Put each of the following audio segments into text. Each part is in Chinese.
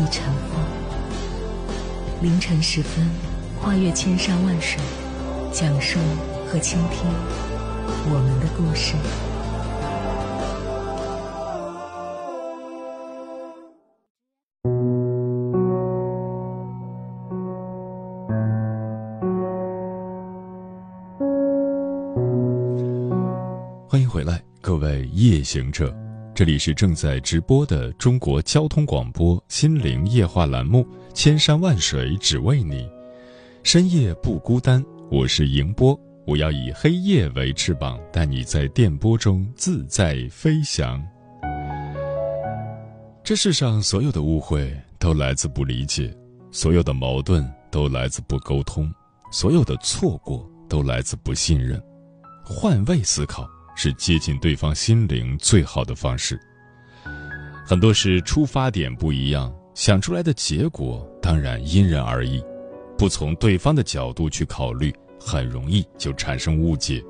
亦成风。凌晨时分，跨越千山万水，讲述和倾听我们的故事。欢迎回来，各位夜行者，这里是正在直播的中国交通广播心灵夜话栏目《千山万水只为你》，深夜不孤单，我是迎波，我要以黑夜为翅膀，带你在电波中自在飞翔。这世上所有的误会都来自不理解，所有的矛盾都来自不沟通，所有的错过都来自不信任。换位思考。是接近对方心灵最好的方式。很多事出发点不一样，想出来的结果当然因人而异。不从对方的角度去考虑，很容易就产生误解。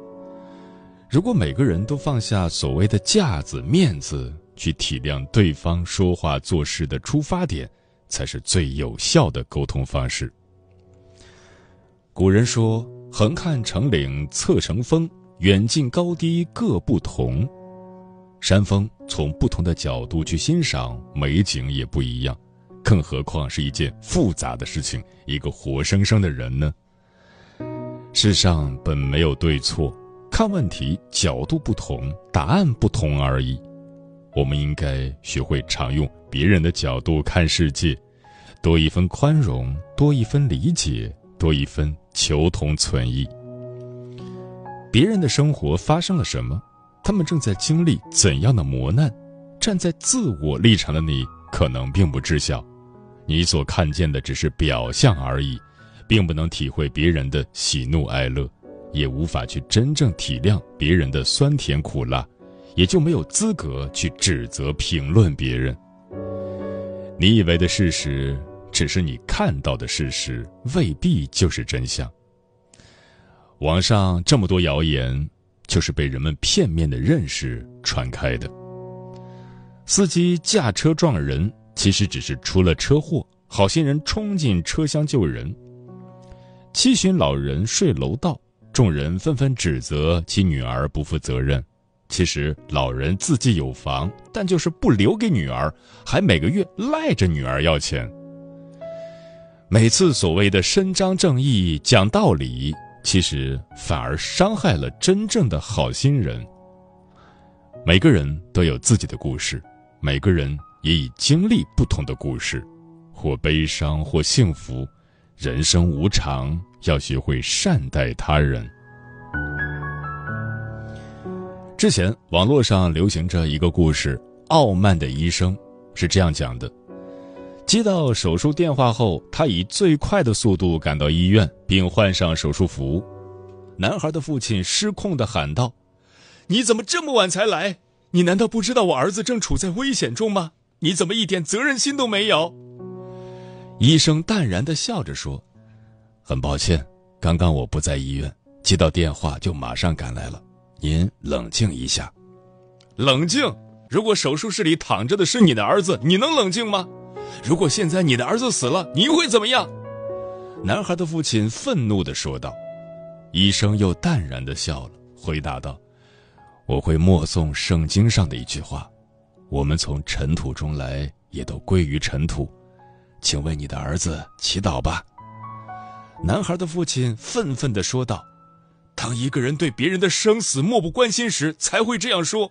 如果每个人都放下所谓的架子、面子，去体谅对方说话做事的出发点，才是最有效的沟通方式。古人说：“横看成岭侧成峰。”远近高低各不同，山峰从不同的角度去欣赏美景也不一样，更何况是一件复杂的事情，一个活生生的人呢？世上本没有对错，看问题角度不同，答案不同而已。我们应该学会常用别人的角度看世界，多一分宽容，多一分理解，多一分求同存异。别人的生活发生了什么？他们正在经历怎样的磨难？站在自我立场的你，可能并不知晓，你所看见的只是表象而已，并不能体会别人的喜怒哀乐，也无法去真正体谅别人的酸甜苦辣，也就没有资格去指责评论别人。你以为的事实，只是你看到的事实，未必就是真相。网上这么多谣言，就是被人们片面的认识传开的。司机驾车撞人，其实只是出了车祸，好心人冲进车厢救人。七旬老人睡楼道，众人纷纷指责其女儿不负责任。其实老人自己有房，但就是不留给女儿，还每个月赖着女儿要钱。每次所谓的伸张正义、讲道理。其实反而伤害了真正的好心人。每个人都有自己的故事，每个人也已经历不同的故事，或悲伤，或幸福。人生无常，要学会善待他人。之前网络上流行着一个故事，《傲慢的医生》是这样讲的。接到手术电话后，他以最快的速度赶到医院，并换上手术服。男孩的父亲失控地喊道：“你怎么这么晚才来？你难道不知道我儿子正处在危险中吗？你怎么一点责任心都没有？”医生淡然地笑着说：“很抱歉，刚刚我不在医院，接到电话就马上赶来了。您冷静一下，冷静。如果手术室里躺着的是你的儿子，你能冷静吗？”如果现在你的儿子死了，你会怎么样？男孩的父亲愤怒地说道。医生又淡然地笑了，回答道：“我会默诵圣经上的一句话：我们从尘土中来，也都归于尘土。请为你的儿子祈祷吧。”男孩的父亲愤愤地说道：“当一个人对别人的生死漠不关心时，才会这样说。”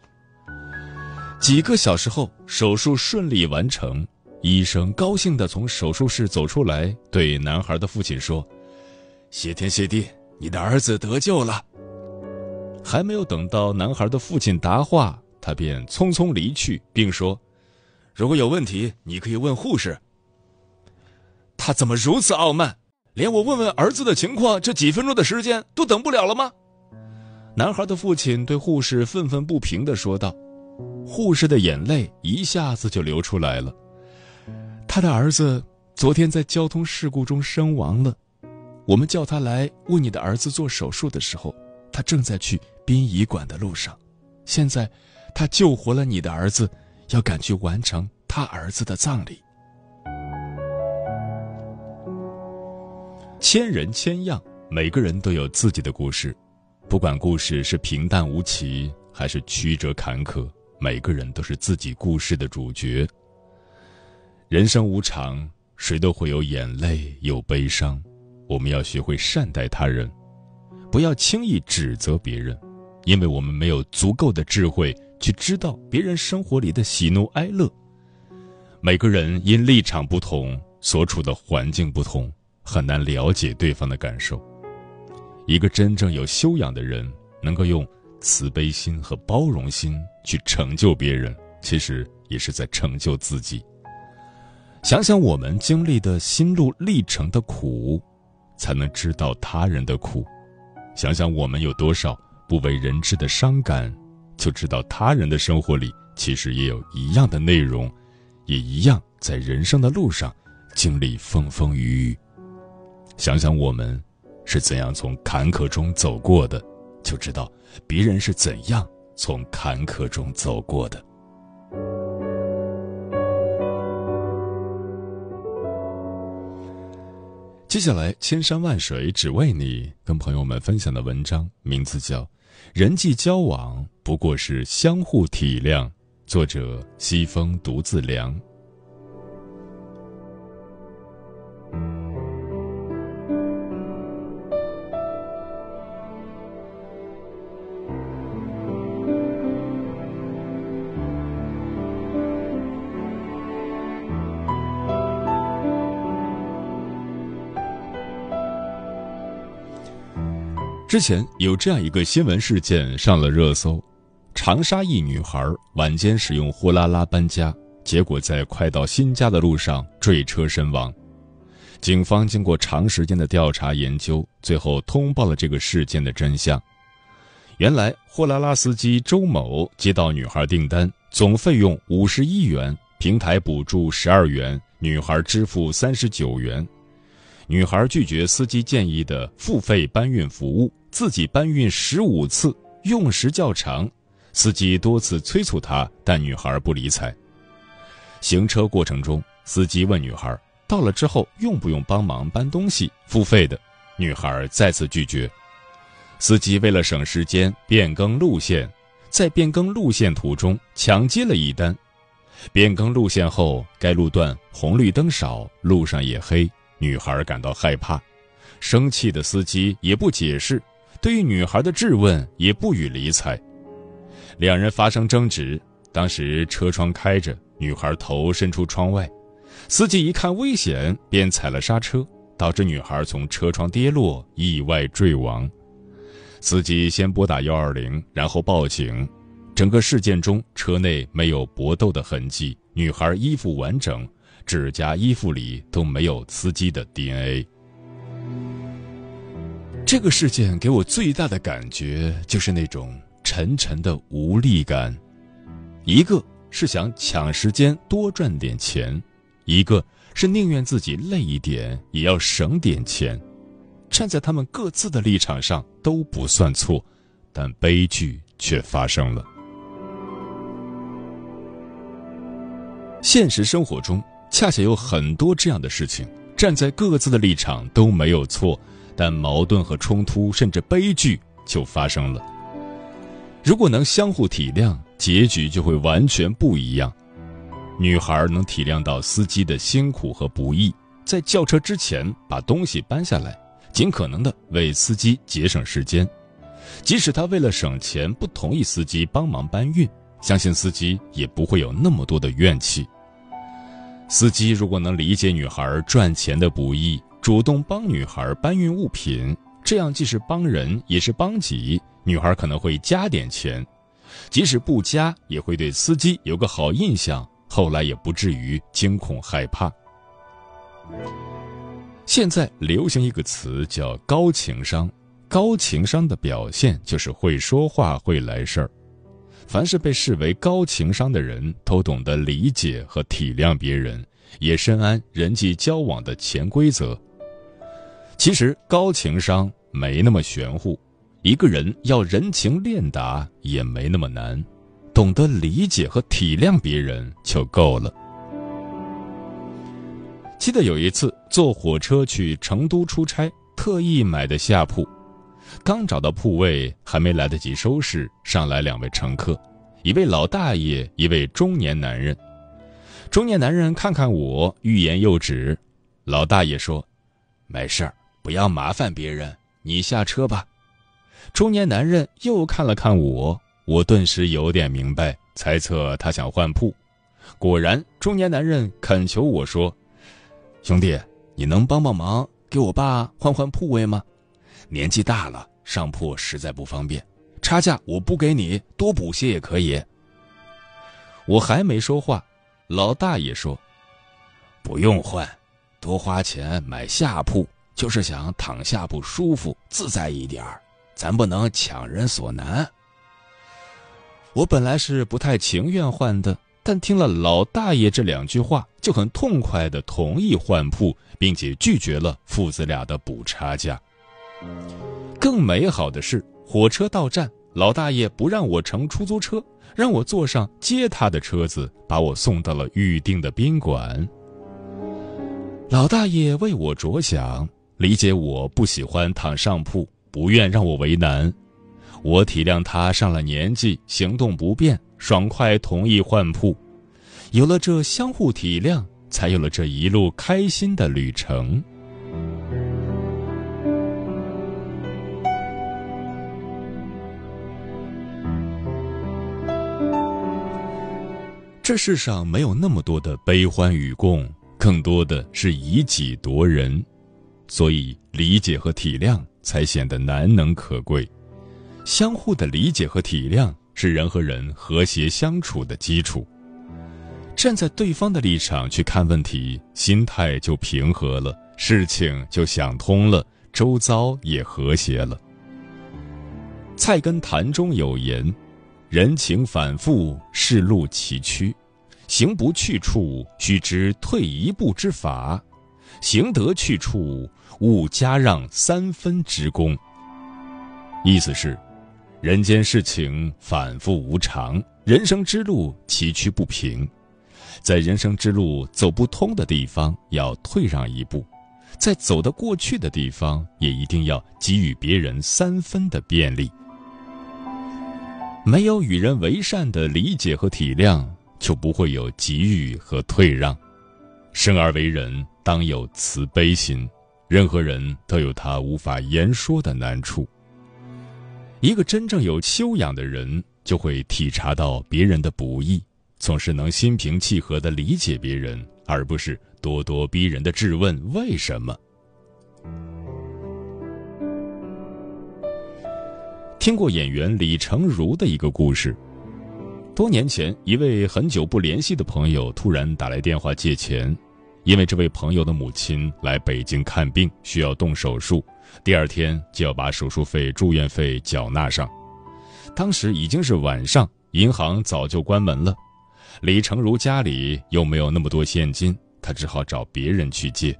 几个小时后，手术顺利完成。医生高兴地从手术室走出来，对男孩的父亲说：“谢天谢地，你的儿子得救了。”还没有等到男孩的父亲答话，他便匆匆离去，并说：“如果有问题，你可以问护士。”他怎么如此傲慢？连我问问儿子的情况，这几分钟的时间都等不了了吗？”男孩的父亲对护士愤愤不平地说道。护士的眼泪一下子就流出来了。他的儿子昨天在交通事故中身亡了。我们叫他来为你的儿子做手术的时候，他正在去殡仪馆的路上。现在，他救活了你的儿子，要赶去完成他儿子的葬礼。千人千样，每个人都有自己的故事，不管故事是平淡无奇还是曲折坎坷，每个人都是自己故事的主角。人生无常，谁都会有眼泪，有悲伤。我们要学会善待他人，不要轻易指责别人，因为我们没有足够的智慧去知道别人生活里的喜怒哀乐。每个人因立场不同，所处的环境不同，很难了解对方的感受。一个真正有修养的人，能够用慈悲心和包容心去成就别人，其实也是在成就自己。想想我们经历的心路历程的苦。才能知道他人的苦，想想我们有多少不为人知的伤感，就知道他人的生活里其实也有一样的内容，也一样在人生的路上经历风风雨雨。想想我们是怎样从坎坷中走过的，就知道别人是怎样从坎坷中走过的。接下来，千山万水只为你，跟朋友们分享的文章名字叫《人际交往不过是相互体谅》，作者西风独自凉。之前有这样一个新闻事件上了热搜：长沙一女孩晚间使用货拉拉搬家，结果在快到新家的路上坠车身亡。警方经过长时间的调查研究，最后通报了这个事件的真相。原来，货拉拉司机周某接到女孩订单，总费用五十一元，平台补助十二元，女孩支付三十九元。女孩拒绝司机建议的付费搬运服务。自己搬运十五次，用时较长，司机多次催促她，但女孩不理睬。行车过程中，司机问女孩：“到了之后用不用帮忙搬东西？付费的。”女孩再次拒绝。司机为了省时间，变更路线，在变更路线途中抢接了一单。变更路线后，该路段红绿灯少，路上也黑，女孩感到害怕。生气的司机也不解释。对于女孩的质问也不予理睬，两人发生争执。当时车窗开着，女孩头伸出窗外，司机一看危险，便踩了刹车，导致女孩从车窗跌落，意外坠亡。司机先拨打幺二零，然后报警。整个事件中，车内没有搏斗的痕迹，女孩衣服完整，指甲、衣服里都没有司机的 DNA。这个事件给我最大的感觉就是那种沉沉的无力感，一个是想抢时间多赚点钱，一个是宁愿自己累一点也要省点钱。站在他们各自的立场上都不算错，但悲剧却发生了。现实生活中恰恰有很多这样的事情，站在各自的立场都没有错。但矛盾和冲突，甚至悲剧就发生了。如果能相互体谅，结局就会完全不一样。女孩能体谅到司机的辛苦和不易，在叫车之前把东西搬下来，尽可能的为司机节省时间。即使她为了省钱不同意司机帮忙搬运，相信司机也不会有那么多的怨气。司机如果能理解女孩赚钱的不易，主动帮女孩搬运物品，这样既是帮人也是帮己。女孩可能会加点钱，即使不加，也会对司机有个好印象，后来也不至于惊恐害怕。现在流行一个词叫高情商，高情商的表现就是会说话、会来事儿。凡是被视为高情商的人，都懂得理解和体谅别人，也深谙人际交往的潜规则。其实高情商没那么玄乎，一个人要人情练达也没那么难，懂得理解和体谅别人就够了。记得有一次坐火车去成都出差，特意买的下铺。刚找到铺位，还没来得及收拾，上来两位乘客，一位老大爷，一位中年男人。中年男人看看我，欲言又止。老大爷说：“没事儿，不要麻烦别人，你下车吧。”中年男人又看了看我，我顿时有点明白，猜测他想换铺。果然，中年男人恳求我说。兄弟，你能帮帮忙，给我爸换换铺位吗？年纪大了，上铺实在不方便。差价我不给你，多补些也可以。我还没说话，老大爷说：“不用换，多花钱买下铺，就是想躺下不舒服，自在一点儿。咱不能强人所难。”我本来是不太情愿换的。但听了老大爷这两句话，就很痛快的同意换铺，并且拒绝了父子俩的补差价。更美好的是，火车到站，老大爷不让我乘出租车，让我坐上接他的车子，把我送到了预定的宾馆。老大爷为我着想，理解我不喜欢躺上铺，不愿让我为难。我体谅他上了年纪，行动不便。爽快同意换铺，有了这相互体谅，才有了这一路开心的旅程。这世上没有那么多的悲欢与共，更多的是以己夺人，所以理解和体谅才显得难能可贵。相互的理解和体谅。是人和人和谐相处的基础。站在对方的立场去看问题，心态就平和了，事情就想通了，周遭也和谐了。菜根谭中有言：“人情反复，世路崎岖，行不去处，须知退一步之法；行得去处，勿加让三分之功。”意思是。人间事情反复无常，人生之路崎岖不平，在人生之路走不通的地方，要退让一步；在走得过去的地方，也一定要给予别人三分的便利。没有与人为善的理解和体谅，就不会有给予和退让。生而为人，当有慈悲心，任何人都有他无法言说的难处。一个真正有修养的人，就会体察到别人的不易，总是能心平气和的理解别人，而不是咄咄逼人的质问为什么。听过演员李成儒的一个故事。多年前，一位很久不联系的朋友突然打来电话借钱，因为这位朋友的母亲来北京看病，需要动手术。第二天就要把手术费、住院费缴纳上，当时已经是晚上，银行早就关门了。李成儒家里又没有那么多现金，他只好找别人去借。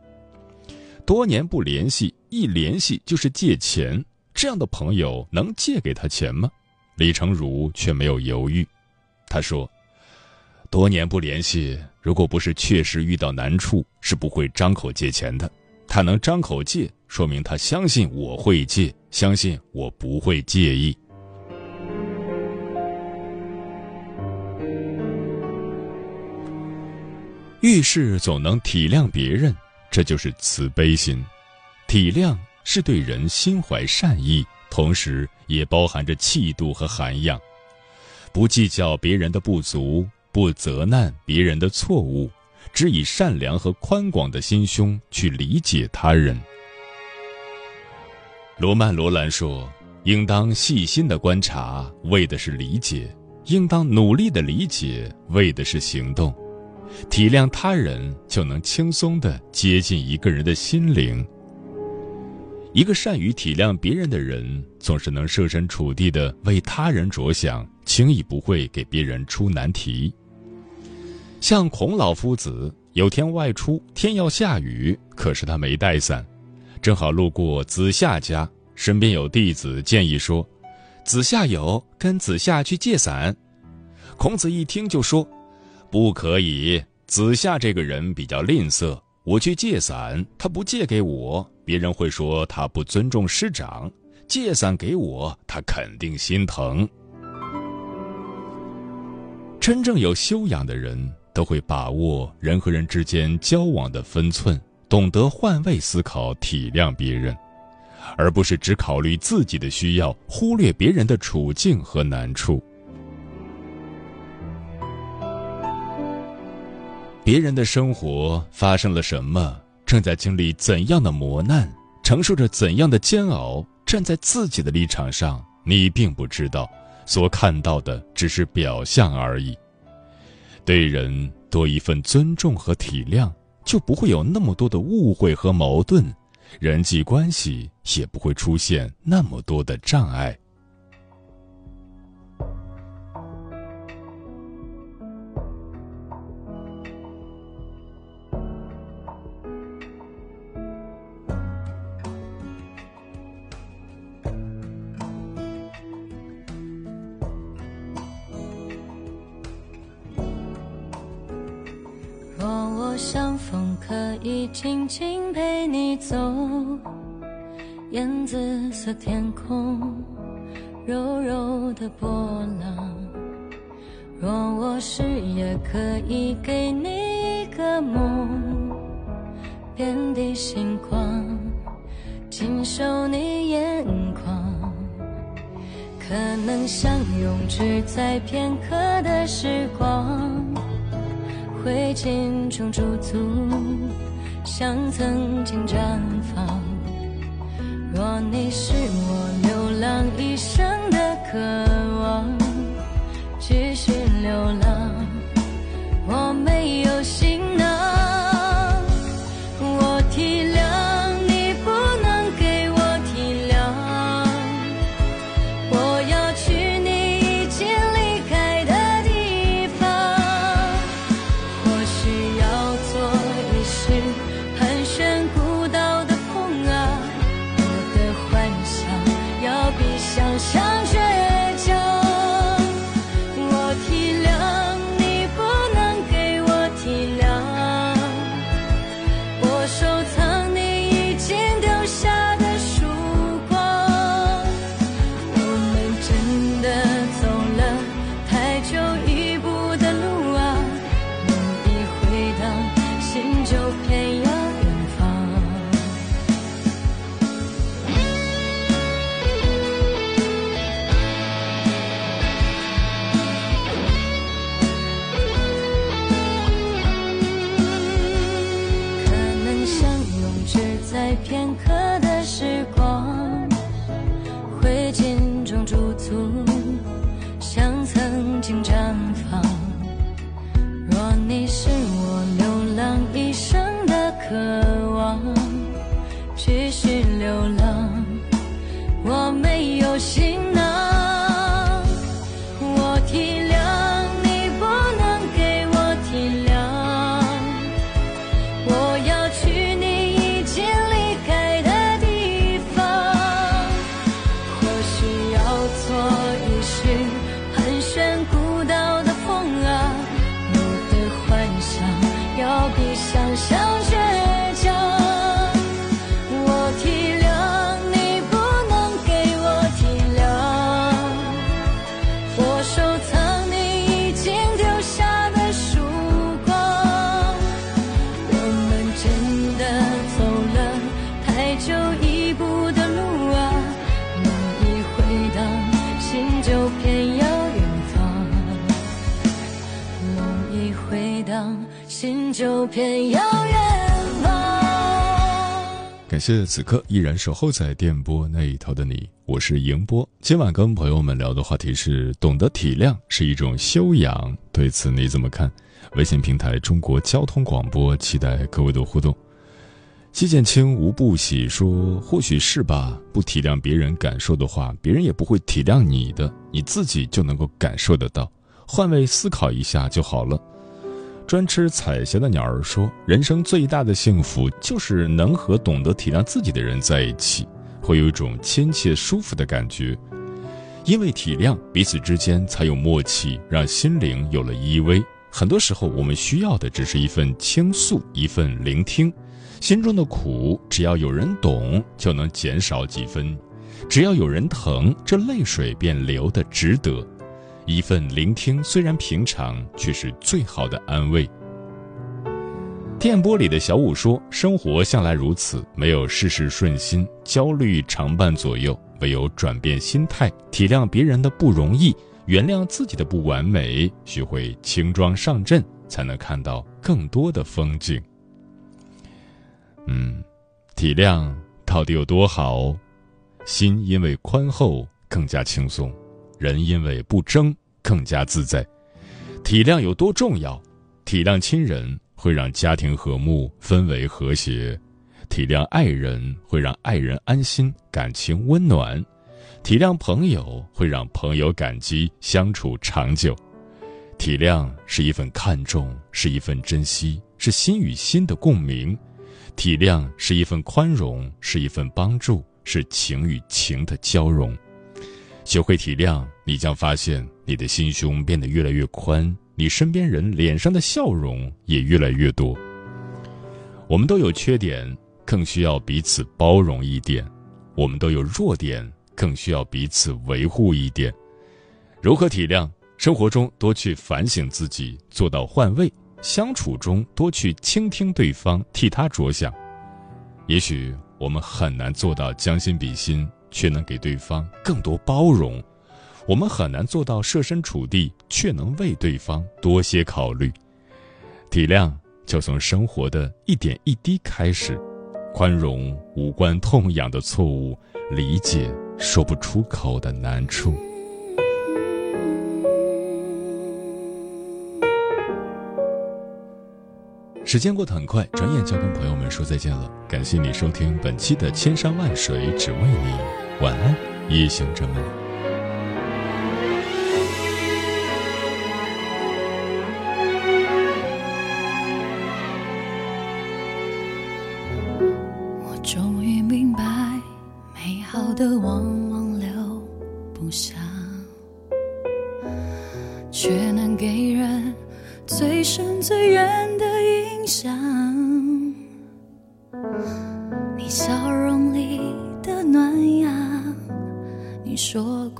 多年不联系，一联系就是借钱，这样的朋友能借给他钱吗？李成儒却没有犹豫，他说：“多年不联系，如果不是确实遇到难处，是不会张口借钱的。他能张口借。”说明他相信我会借，相信我不会介意。遇事总能体谅别人，这就是慈悲心。体谅是对人心怀善意，同时也包含着气度和涵养。不计较别人的不足，不责难别人的错误，只以善良和宽广的心胸去理解他人。罗曼·罗兰说：“应当细心的观察，为的是理解；应当努力的理解，为的是行动；体谅他人，就能轻松的接近一个人的心灵。一个善于体谅别人的人，总是能设身处地的为他人着想，轻易不会给别人出难题。像孔老夫子，有天外出，天要下雨，可是他没带伞，正好路过子夏家，身边有弟子建议说：“子夏有，跟子夏去借伞。”孔子一听就说：“不可以，子夏这个人比较吝啬，我去借伞，他不借给我，别人会说他不尊重师长；借伞给我，他肯定心疼。”真正有修养的人。都会把握人和人之间交往的分寸，懂得换位思考，体谅别人，而不是只考虑自己的需要，忽略别人的处境和难处。别人的生活发生了什么，正在经历怎样的磨难，承受着怎样的煎熬，站在自己的立场上，你并不知道，所看到的只是表象而已。对人多一份尊重和体谅，就不会有那么多的误会和矛盾，人际关系也不会出现那么多的障碍。逢可以静静陪你走，烟紫色天空，柔柔的波浪。若我是也可以给你一个梦，遍地星光，尽收你眼眶。可能相拥只在片刻的时光。灰烬中驻足，像曾经绽放。若你是我流浪一生的渴望，继续流浪，我没有我收藏你已经丢下的曙光。我们真的走了太久一步的路啊！梦一回荡，心就偏要远方。梦一回荡，心就偏要远。感谢此刻依然守候在电波那一头的你，我是迎波。今晚跟朋友们聊的话题是：懂得体谅是一种修养，对此你怎么看？微信平台中国交通广播，期待各位的互动。季建清无不喜说：“或许是吧，不体谅别人感受的话，别人也不会体谅你的，你自己就能够感受得到。换位思考一下就好了。”专吃彩霞的鸟儿说：“人生最大的幸福就是能和懂得体谅自己的人在一起，会有一种亲切舒服的感觉。因为体谅，彼此之间才有默契，让心灵有了依偎。很多时候，我们需要的只是一份倾诉，一份聆听。”心中的苦，只要有人懂，就能减少几分；只要有人疼，这泪水便流得值得。一份聆听虽然平常，却是最好的安慰。电波里的小五说：“生活向来如此，没有事事顺心，焦虑常伴左右。唯有转变心态，体谅别人的不容易，原谅自己的不完美，学会轻装上阵，才能看到更多的风景。”嗯，体谅到底有多好？心因为宽厚更加轻松，人因为不争更加自在。体谅有多重要？体谅亲人会让家庭和睦，氛围和谐；体谅爱人会让爱人安心，感情温暖；体谅朋友会让朋友感激，相处长久。体谅是一份看重，是一份珍惜，是心与心的共鸣。体谅是一份宽容，是一份帮助，是情与情的交融。学会体谅，你将发现你的心胸变得越来越宽，你身边人脸上的笑容也越来越多。我们都有缺点，更需要彼此包容一点；我们都有弱点，更需要彼此维护一点。如何体谅？生活中多去反省自己，做到换位。相处中多去倾听对方，替他着想。也许我们很难做到将心比心，却能给对方更多包容；我们很难做到设身处地，却能为对方多些考虑。体谅就从生活的一点一滴开始，宽容无关痛痒的错误，理解说不出口的难处。时间过得很快，转眼就要跟朋友们说再见了。感谢你收听本期的《千山万水只为你》，晚安，夜行者们。我终于明白，美好的往往留不下，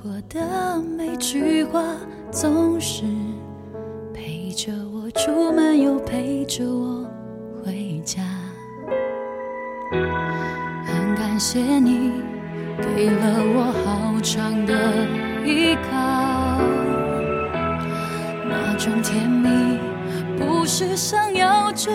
过的每句话，总是陪着我出门，又陪着我回家。很感谢你给了我好长的依靠，那种甜蜜。不是想要就